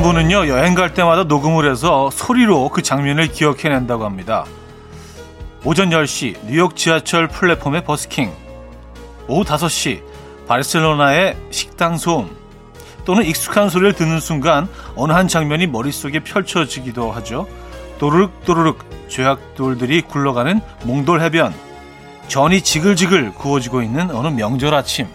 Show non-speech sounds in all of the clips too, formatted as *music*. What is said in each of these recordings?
어떤 분은요, 여행 갈 때마다 녹음을 해서 소리로 그 장면을 기억해낸다고 합니다. 오전 10시 뉴욕 지하철 플랫폼의 버스킹. 오후 5시 바르셀로나의 식당 소음. 또는 익숙한 소리를 듣는 순간 어느 한 장면이 머릿속에 펼쳐지기도 하죠. 도르륵 도르륵 죄악돌들이 굴러가는 몽돌 해변. 전이 지글지글 구워지고 있는 어느 명절 아침.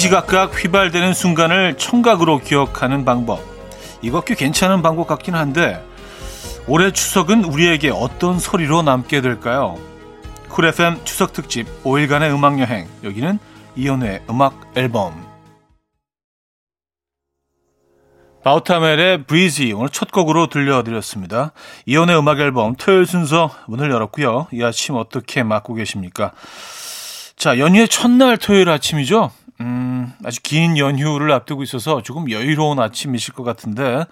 시시각각 휘발되는 순간을 청각으로 기억하는 방법. 꽤 괜찮은 방법 같긴 한데 올해 추석은 우리에게 어떤 소리로 남게 될까요? 쿨 FM 추석 특집 5일간의 음악 여행. 여기는 이현우의 음악 앨범. 바우터 하멜의 Breezy 오늘 첫 곡으로 들려드렸습니다. 이현우의 음악 앨범 토요일 순서 문을 열었고요. 이 아침 어떻게 맞고 계십니까? 자, 연휴의 첫날 토요일 아침이죠. 음, 아주 긴 연휴를 앞두고 있어서 조금 여유로운 아침이실 것 같은데,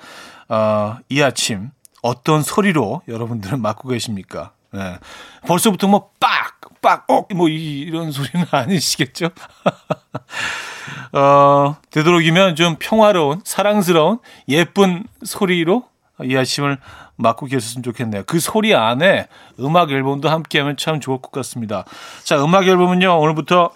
어, 이 아침 어떤 소리로 여러분들은 맞고 계십니까? 네. 벌써부터 뭐 빡, 빡, 어, 뭐 이런 소리는 *laughs* 아니시겠죠? *laughs* 어, 되도록이면 좀 평화로운, 사랑스러운, 예쁜 소리로 이 아침을 맞고 계셨으면 좋겠네요. 그 소리 안에 음악 앨범도 함께하면 참 좋을 것 같습니다. 자, 음악 앨범은요, 오늘부터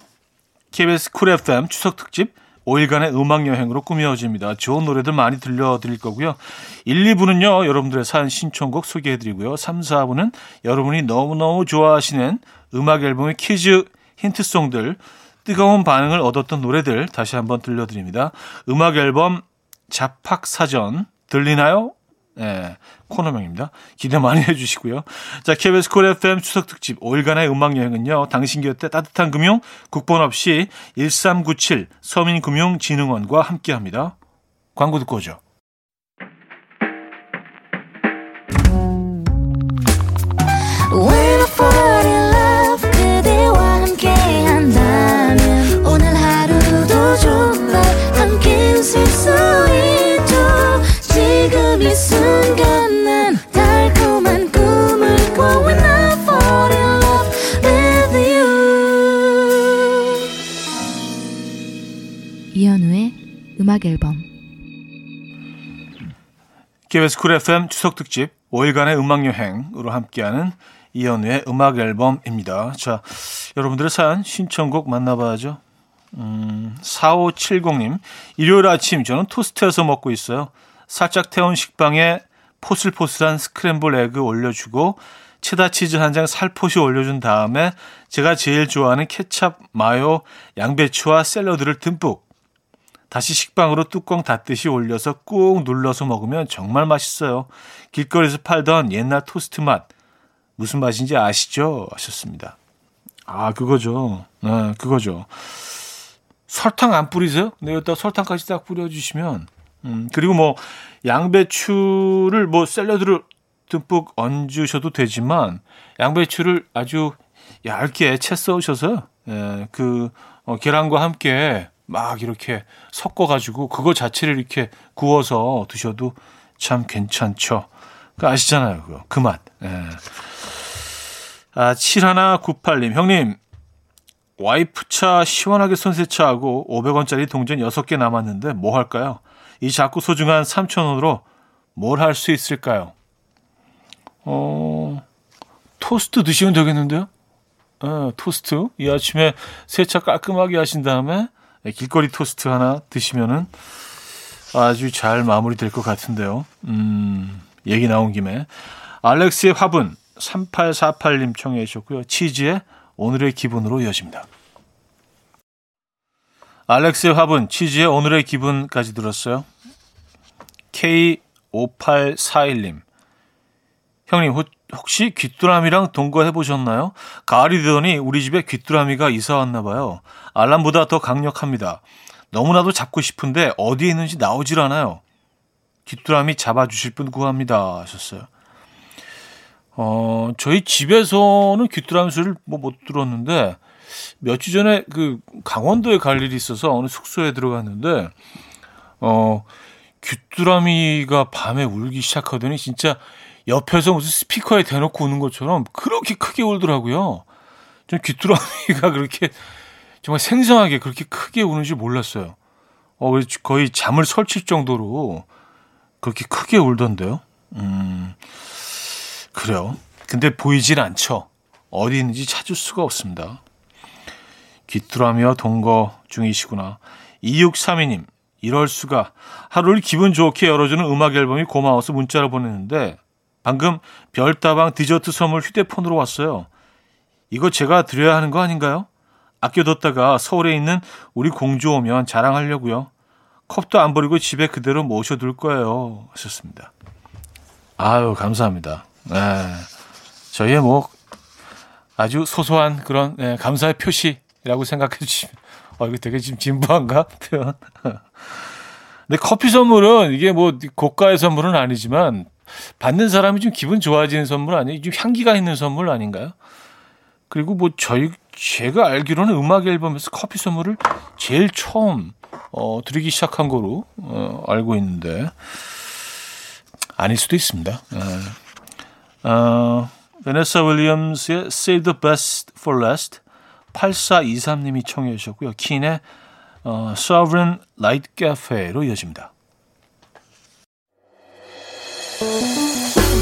KBS 쿨 FM 추석 특집 5일간의 음악 여행으로 꾸며집니다. 좋은 노래들 많이 들려드릴 거고요. 1, 2부는요, 여러분들의 사연 신청곡 소개해드리고요. 3, 4부는 여러분이 너무너무 좋아하시는 음악 앨범의 퀴즈 힌트송들, 뜨거운 반응을 얻었던 노래들 다시 한번 들려드립니다. 음악 앨범 잡학사전 들리나요? 네, 코너명입니다. 기대 많이 *laughs* 해주시고요. 자, KBS 콜 FM 추석 특집 5일간의 음악 여행은요. 당신 곁에 따뜻한 금융 국번 없이 1397 서민금융진흥원과 함께합니다. 광고 듣고 오죠. 음악 앨범 KBS 쿨 FM 추석 특집 5일간의 음악 여행으로 함께하는 이현우의 음악 앨범입니다. 자, 여러분들의 사연 신청곡 만나봐야죠. 음, 4570님, 일요일 아침 저는 토스트해서 먹고 있어요. 살짝 태운 식빵에 포슬포슬한 스크램블 에그 올려주고 체다 치즈 한 장 살포시 올려준 다음에 제가 제일 좋아하는 케찹, 마요, 양배추와 샐러드를 듬뿍 다시 식빵으로 뚜껑 닫듯이 올려서 꾹 눌러서 먹으면 정말 맛있어요. 길거리에서 팔던 옛날 토스트 맛. 무슨 맛인지 아시죠? 하셨습니다. 아, 그거죠. 네, 그거죠. 설탕 안 뿌리세요? 네, 여기다 설탕까지 딱 뿌려주시면. 음, 그리고 뭐, 양배추를 뭐, 샐러드를 듬뿍 얹으셔도 되지만, 양배추를 아주 얇게 채 써오셔서, 예, 그, 어, 계란과 함께 막 이렇게 섞어가지고 그거 자체를 이렇게 구워서 드셔도 참 괜찮죠. 그 아시잖아요. 그거. 그 맛. 예. 아, 7198님. 형님, 와이프 차 시원하게 손세차하고 500원짜리 동전 6개 남았는데 뭐 할까요? 이 작고 소중한 3,000원으로 뭘 할 수 있을까요? 어, 토스트 드시면 되겠는데요? 어, 토스트. 이 아침에 세차 깔끔하게 하신 다음에 네, 길거리 토스트 하나 드시면은 아주 잘 마무리될 것 같은데요. 음, 얘기 나온 김에 알렉스의 화분 3848님 청해 주셨고요. 치즈의 오늘의 기분으로 이어집니다. 알렉스의 화분, 치즈의 오늘의 기분까지 들었어요. K5841님. 형님, 혹시 귀뚜라미랑 동거해 보셨나요? 가을이 되더니 우리 집에 귀뚜라미가 이사 왔나 봐요. 알람보다 더 강력합니다. 너무나도 잡고 싶은데 어디에 있는지 나오질 않아요. 귀뚜라미 잡아주실 분 구합니다. 하셨어요. 어, 저희 집에서는 귀뚜라미 소리를 뭐 못 들었는데, 몇주 전에 그 강원도에 갈 일이 있어서 어느 숙소에 들어갔는데 어 귀뚜라미가 밤에 울기 시작하더니 진짜 옆에서 무슨 스피커에 대놓고 우는 것처럼 그렇게 크게 울더라고요. 전 귀뚜라미가 *laughs* 그렇게 정말 생생하게 그렇게 크게 우는 줄 몰랐어요. 어, 거의 잠을 설칠 정도로 그렇게 크게 울던데요. 음, 그래요. 근데 보이질 않죠. 어디 있는지 찾을 수가 없습니다. 귀뚜라미와 동거 중이시구나. 2632님, 이럴 수가. 하루를 기분 좋게 열어주는 음악 앨범이 고마워서 문자를 보냈는데, 방금 별다방 디저트 선물 휴대폰으로 왔어요. 이거 제가 드려야 하는 거 아닌가요? 아껴뒀다가 서울에 있는 우리 공주 오면 자랑하려고요. 컵도 안 버리고 집에 그대로 모셔둘 거예요. 하셨습니다. 아유, 감사합니다. 네. 저희의 뭐 아주 소소한 그런 네, 감사의 표시라고 생각해 주시면 어, 이거 되게 지금 진부한가? 표현. *laughs* 근데 커피 선물은 이게 뭐 고가의 선물은 아니지만 받는 사람이 좀 기분 좋아지는 선물 아니에요? 좀 향기가 있는 선물 아닌가요? 그리고 뭐 저희 제가 알기로는 음악 앨범에서 커피 선물을 제일 처음 어, 드리기 시작한 거로 어, 알고 있는데 아닐 수도 있습니다. 네. 어, 베네사 윌리엄스의 Save the Best for Last 8423님이 청해 주셨고요. 킨의 어, Sovereign Light Cafe로 이어집니다.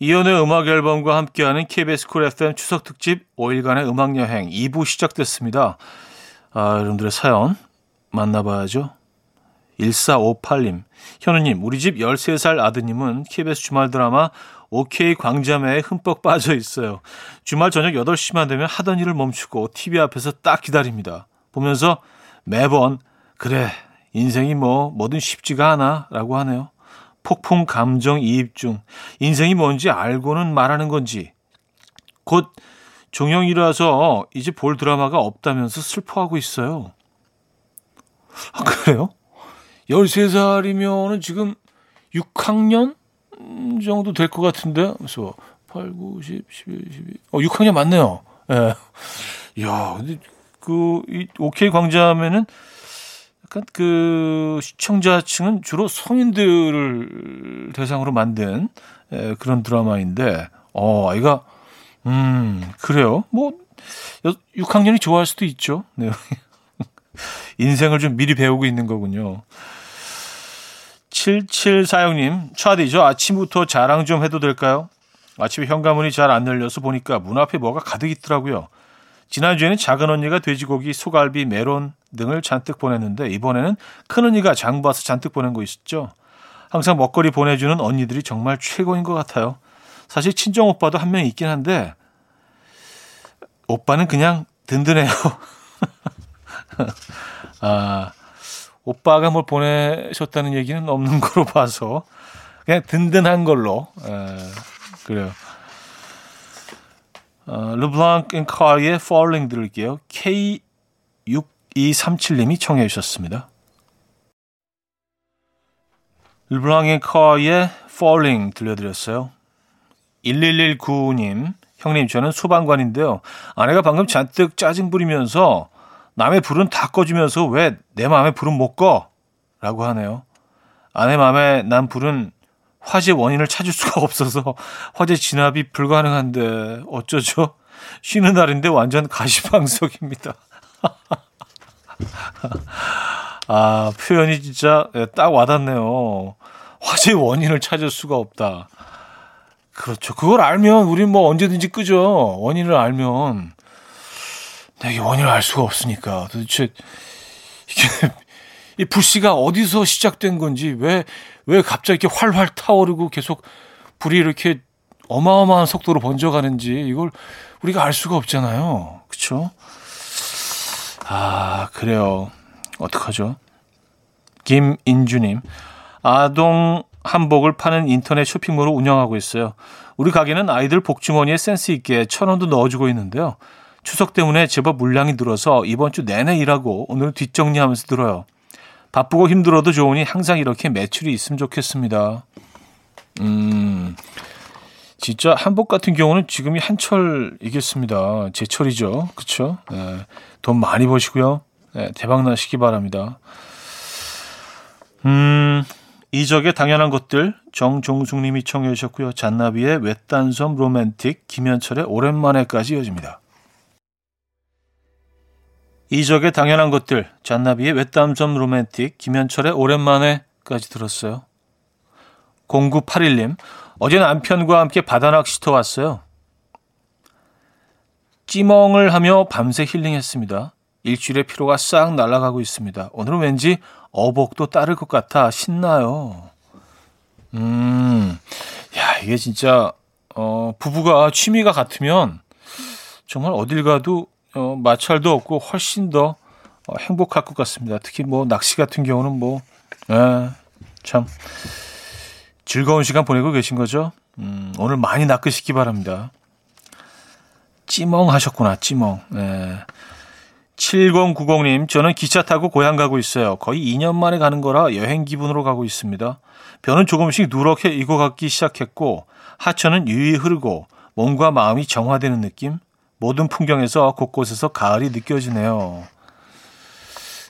이현우의 음악 앨범과 함께하는 KBS 쿨 FM 추석 특집 5일간의 음악 여행 2부 시작됐습니다. 아, 여러분들의 사연 만나봐야죠. 1458님, 현우님, 우리 집 13살 아드님은 KBS 주말 드라마 OK 광자매에 흠뻑 빠져 있어요. 주말 저녁 8시만 되면 하던 일을 멈추고 TV 앞에서 딱 기다립니다. 보면서 매번, 그래, 인생이 뭐, 뭐든 쉽지가 않아, 라고 하네요. 폭풍 감정 이입 중 인생이 뭔지 알고는 말하는 건지 곧 종영이라서 이제 볼 드라마가 없다면서 슬퍼하고 있어요. 아, 그래요? 13살이면은 지금 6학년 정도 될 것 같은데. 그래서 8, 9, 10, 11, 12. 어, 6학년 맞네요. 예. 네. 야, 근데 그, 이, 오케이 광자면은 약간 그 시청자층은 주로 성인들을 대상으로 만든 에, 그런 드라마인데, 어, 아이가, 음, 그래요. 뭐, 6학년이 좋아할 수도 있죠. 네. *laughs* 인생을 좀 미리 배우고 있는 거군요. 7746님, 차디, 저 아침부터 자랑 좀 해도 될까요? 아침에 현관문이 잘 안 열려서 보니까 문 앞에 뭐가 가득 있더라고요. 지난주에는 작은 언니가 돼지고기, 소갈비, 메론 등을 잔뜩 보냈는데 이번에는 큰 언니가 장 봐서 잔뜩 보낸 거 있었죠. 항상 먹거리 보내주는 언니들이 정말 최고인 것 같아요. 사실 친정 오빠도 한 명 있긴 한데 오빠는 그냥 든든해요. *laughs* 아, 오빠가 뭘 보내셨다는 얘기는 없는 *laughs* 거로 봐서 그냥 든든한 걸로 에, 그래요. 어, 르블랑크 앤 카의 Falling 들을게요. K6237님이 청해 주셨습니다. 르블랑크 앤 카의 Falling 들려드렸어요. 1119님, 형님, 저는 소방관인데요. 아내가 방금 잔뜩 짜증 부리면서 남의 불은 다 꺼주면서 왜 내 마음에 불은 못 꺼? 라고 하네요. 아내 마음에 난 불은 화재 원인을 찾을 수가 없어서 화재 진압이 불가능한데 어쩌죠? 쉬는 날인데 완전 가시방석입니다. *laughs* 아, 표현이 진짜 예, 딱 와닿네요. 화재 원인을 찾을 수가 없다. 그렇죠. 그걸 알면 우린 뭐 언제든지 끄죠. 원인을 알면. 내게 원인을 알 수가 없으니까. 도대체 이게 이 불씨가 어디서 시작된 건지 왜, 왜 갑자기 이렇게 활활 타오르고 계속 불이 이렇게 어마어마한 속도로 번져가는지 이걸 우리가 알 수가 없잖아요. 그쵸? 아, 그래요. 어떡하죠? 김인주님, 아동 한복을 파는 인터넷 쇼핑몰을 운영하고 있어요. 우리 가게는 아이들 복주머니에 센스 있게 천 원도 넣어주고 있는데요. 추석 때문에 제법 물량이 늘어서 이번 주 내내 일하고 오늘 뒷정리하면서 들어요. 바쁘고 힘들어도 좋으니 항상 이렇게 매출이 있으면 좋겠습니다. 음, 진짜 한복 같은 경우는 지금이 한철이겠습니다. 제철이죠. 그쵸? 네, 돈 많이 버시고요. 네, 대박 나시기 바랍니다. 음, 이적의 당연한 것들 정종숙 님이 청해 주셨고요. 잔나비의 외딴섬 로맨틱 김현철의 오랜만에까지 이어집니다. 이적의 당연한 것들 잔나비의 외딴섬 로맨틱 김현철의 오랜만에까지 들었어요. 0981님 어제 남편과 함께 바다 낚시터 왔어요. 찌멍을 하며 밤새 힐링했습니다. 일주일의 피로가 싹 날아가고 있습니다. 오늘은 왠지 어복도 따를 것 같아 신나요. 음, 야, 이게 진짜, 어, 부부가 취미가 같으면 정말 어딜 가도, 어, 마찰도 없고 훨씬 더 어, 행복할 것 같습니다. 특히 뭐, 낚시 같은 경우는 뭐, 에, 참, 즐거운 시간 보내고 계신 거죠? 음, 오늘 많이 낚으시기 바랍니다. 찌멍 하셨구나, 찌멍. 예. 7090님, 저는 기차 타고 고향 가고 있어요. 거의 2년 만에 가는 거라 여행 기분으로 가고 있습니다. 변은 조금씩 누렇게 익어가기 시작했고, 하천은 유유히 흐르고, 몸과 마음이 정화되는 느낌? 모든 풍경에서 곳곳에서 가을이 느껴지네요.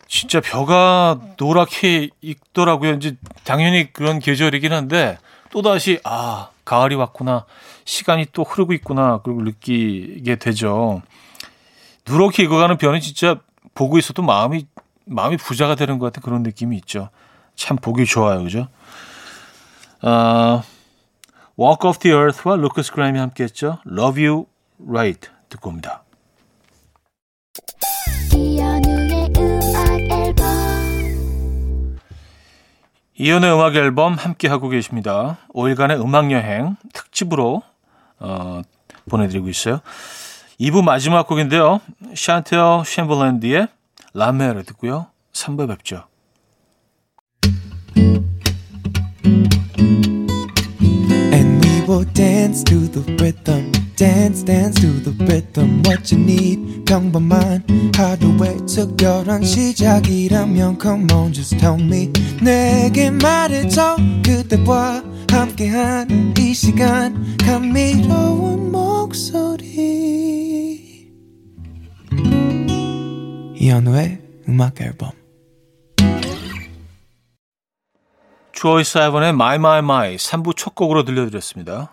진짜 벼가 노랗게 익더라고요. 이제 당연히 그런 계절이긴 한데, 또다시, 아, 가을이 왔구나. 시간이 또 흐르고 있구나. 그리고 느끼게 되죠. 누렇게 익어가는 변은 진짜 보고 있어도 마음이 마음이 부자가 되는 것 같은 그런 느낌이 있죠. 참 보기 좋아요, 그죠? 어, Walk of the Earth와 루커스 그라임이 함께 했죠. Love You Right 듣고 옵니다. 이연의 음악 앨범 함께 하고 계십니다. 5일간의 음악 여행 특집으로 어, 보내드리고 있어요. 2부 마지막 곡인데요. 샨테어 쉔블랜드의 라메를 듣고요. 3부 뵙죠. And we will dance to the rhythm. Dance dance to the rhythm what you need. 평범한 하루의 특별한 시작이라면 come on just tell me. 내게 말해줘 그대와 함께한 이 시간. 감미로운 목소리. 이현우의 음악 앨범. 주어이 사이번의 My My My. 3부 첫 곡으로 들려드렸습니다.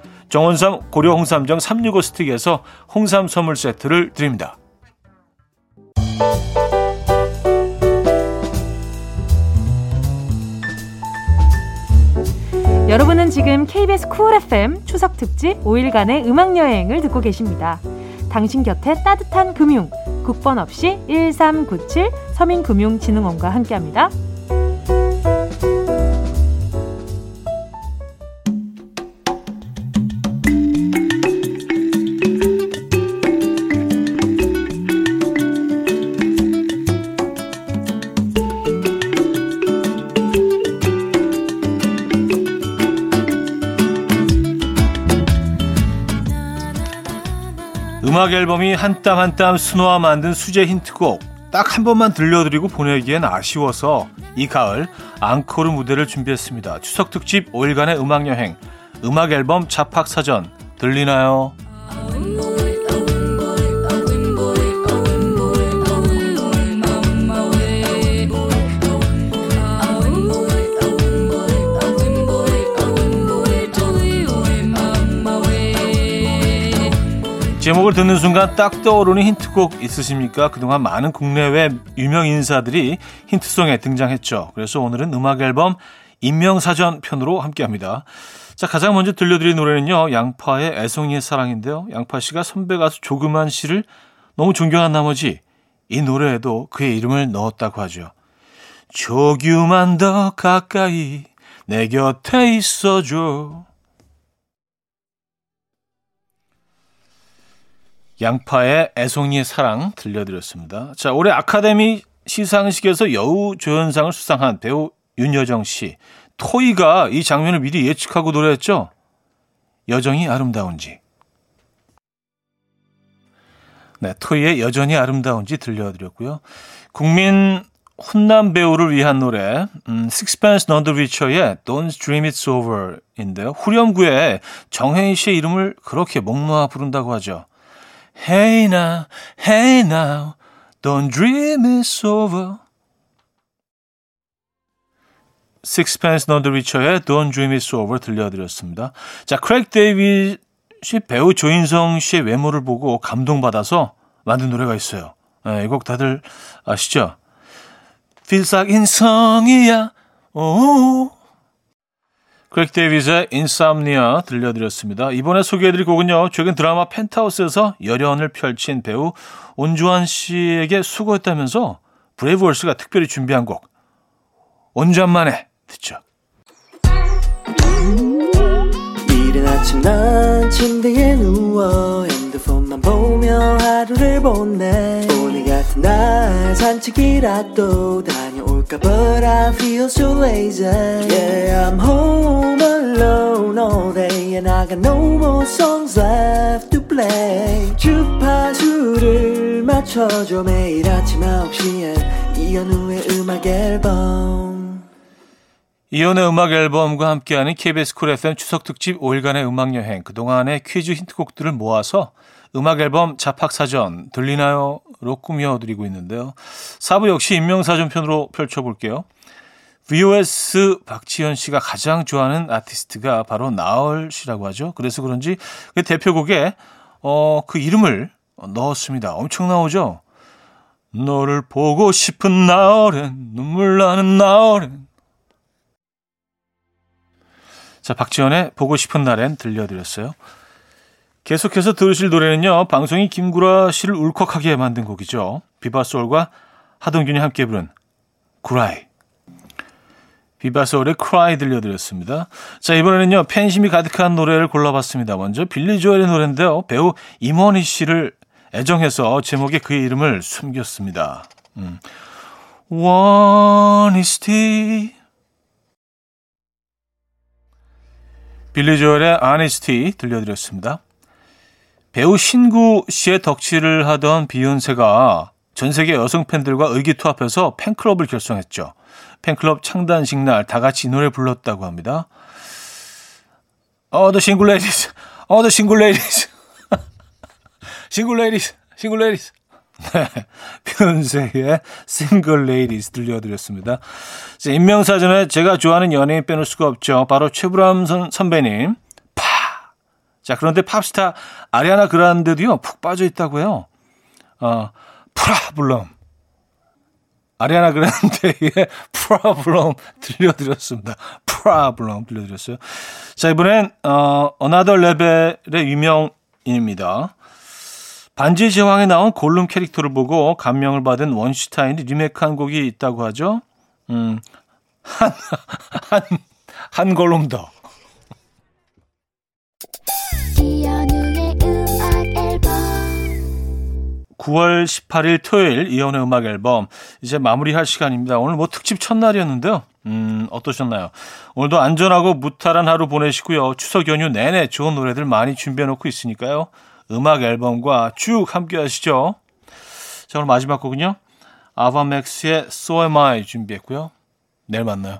정원삼 고려 홍삼정 365 스틱에서 홍삼 선물 세트를 드립니다. 여러분은 지금 KBS 쿨 FM 추석 특집 5일간의 음악 여행을 듣고 계십니다. 당신 곁에 따뜻한 금융 국번 없이 1397 서민금융진흥원과 함께합니다. 음악 앨범이 한 땀 한 땀 수놓아 만든 수제 힌트곡 딱 한 번만 들려드리고 보내기엔 아쉬워서 이 가을 앙코르 무대를 준비했습니다. 추석 특집 5일간의 음악 여행 음악 앨범 자팍 사전 들리나요? 제목을 듣는 순간 딱 떠오르는 힌트곡 있으십니까? 그동안 많은 국내외 유명 인사들이 힌트송에 등장했죠. 그래서 오늘은 음악 앨범 인명사전 편으로 함께 합니다. 자, 가장 먼저 들려드린 노래는요, 양파의 애송이의 사랑인데요. 양파 씨가 선배 가수 조그만 씨를 너무 존경한 나머지 이 노래에도 그의 이름을 넣었다고 하죠. 조규만 더 가까이 내 곁에 있어줘. 양파의 애송이의 사랑 들려드렸습니다. 자, 올해 아카데미 시상식에서 여우 조연상을 수상한 배우 윤여정 씨. 토이가 이 장면을 미리 예측하고 노래했죠. 여정이 아름다운지. 네, 토이의 여전히 아름다운지 들려드렸고요. 국민 훈남 배우를 위한 노래 음, Sixpence None the Richer의 Don't Dream It's Over인데요. 후렴구에 정혜인 씨의 이름을 그렇게 목 놓아 부른다고 하죠. Hey now, hey now, don't dream it's over. Sixpence None the Richer의 Don't Dream It's Over 들려드렸습니다. 자, 크레이그 데이빗이 배우 조인성 씨의 외모를 보고 감동받아서 만든 노래가 있어요. 네, 이곡 다들 아시죠? Like 인성이야. 오. 크레이그 데이빗의 Insomnia 들려드렸습니다. 이번에 소개해드릴 곡은요. 최근 드라마 펜트하우스에서 열연을 펼친 배우 온주완 씨에게 수고했다면서 브레이브걸스가 특별히 준비한 곡 운전만해 듣죠. 이른 아침 난 침대에 누워 핸드폰만 보며 하루를 보내 오늘 같은 날 산책이라도 다녀올까 But I feel so lazy Yeah I'm home alone all day And I got no more songs left to play 주파수를 맞춰줘 매일 아침 9시에 이현우의 음악 앨범 이현우의 음악 앨범과 함께하는 KBS 쿨 FM 추석 특집 5일간의 음악 여행. 그동안의 퀴즈 힌트곡들을 모아서 음악 앨범 잡학 사전 들리나요? 로 꾸며드리고 있는데요. 4부 역시 인명사전 편으로 펼쳐볼게요. VOS 박지현 씨가 가장 좋아하는 아티스트가 바로 나얼 씨라고 하죠. 그래서 그런지 그 대표곡에 어, 그 이름을 넣었습니다. 엄청 나오죠? 너를 보고 싶은 나얼엔 눈물 나는 나얼엔 자, 박지원의 보고 싶은 날엔 들려드렸어요. 계속해서 들으실 노래는요, 방송이 김구라 씨를 울컥하게 만든 곡이죠. 비바솔과 하동균이 함께 부른 구라이. 비바솔의 크라이 들려드렸습니다. 자, 이번에는요, 팬심이 가득한 노래를 골라봤습니다. 먼저 빌리 조엘의 노래인데요, 배우 임원희 씨를 애정해서 제목에 그의 이름을 숨겼습니다. 음. One is tea. 빌리 조엘의 아니스티 들려드렸습니다. 배우 신구 씨의 덕질을 하던 비욘세가 전 세계 여성 팬들과 의기투합해서 팬클럽을 결성했죠. 팬클럽 창단식 날 다 같이 이 노래 불렀다고 합니다. All the single ladies. All the single ladies. Single ladies. Single ladies. 네. 비욘세의 Single Ladies 들려드렸습니다. 자, 인명사전에 제가 좋아하는 연예인 빼놓을 수가 없죠. 바로 최불암 선, 선배님. 파! 자, 그런데 팝스타 아리아나 그란데도요, 푹 빠져 있다고 해요. 어, 프라블럼. 아리아나 그란데의 *laughs* problem 들려드렸습니다. problem 들려드렸어요. 자, 이번엔, 어, Another Level의 유명인입니다. 반지의 제왕에 나온 골룸 캐릭터를 보고 감명을 받은 원슈타인이 리메이크한 곡이 있다고 하죠. 음, 한, *laughs* 한, 한 골룸 더. 9월 18일 토요일 이연의 음악 앨범 이제 마무리할 시간입니다. 오늘 뭐 특집 첫날이었는데요. 음, 어떠셨나요? 오늘도 안전하고 무탈한 하루 보내시고요. 추석 연휴 내내 좋은 노래들 많이 준비해 놓고 있으니까요. 음악 앨범과 쭉 함께 하시죠. 자, 오늘 마지막 곡은요. 아바맥스의 So Am I 준비했고요. 내일 만나요.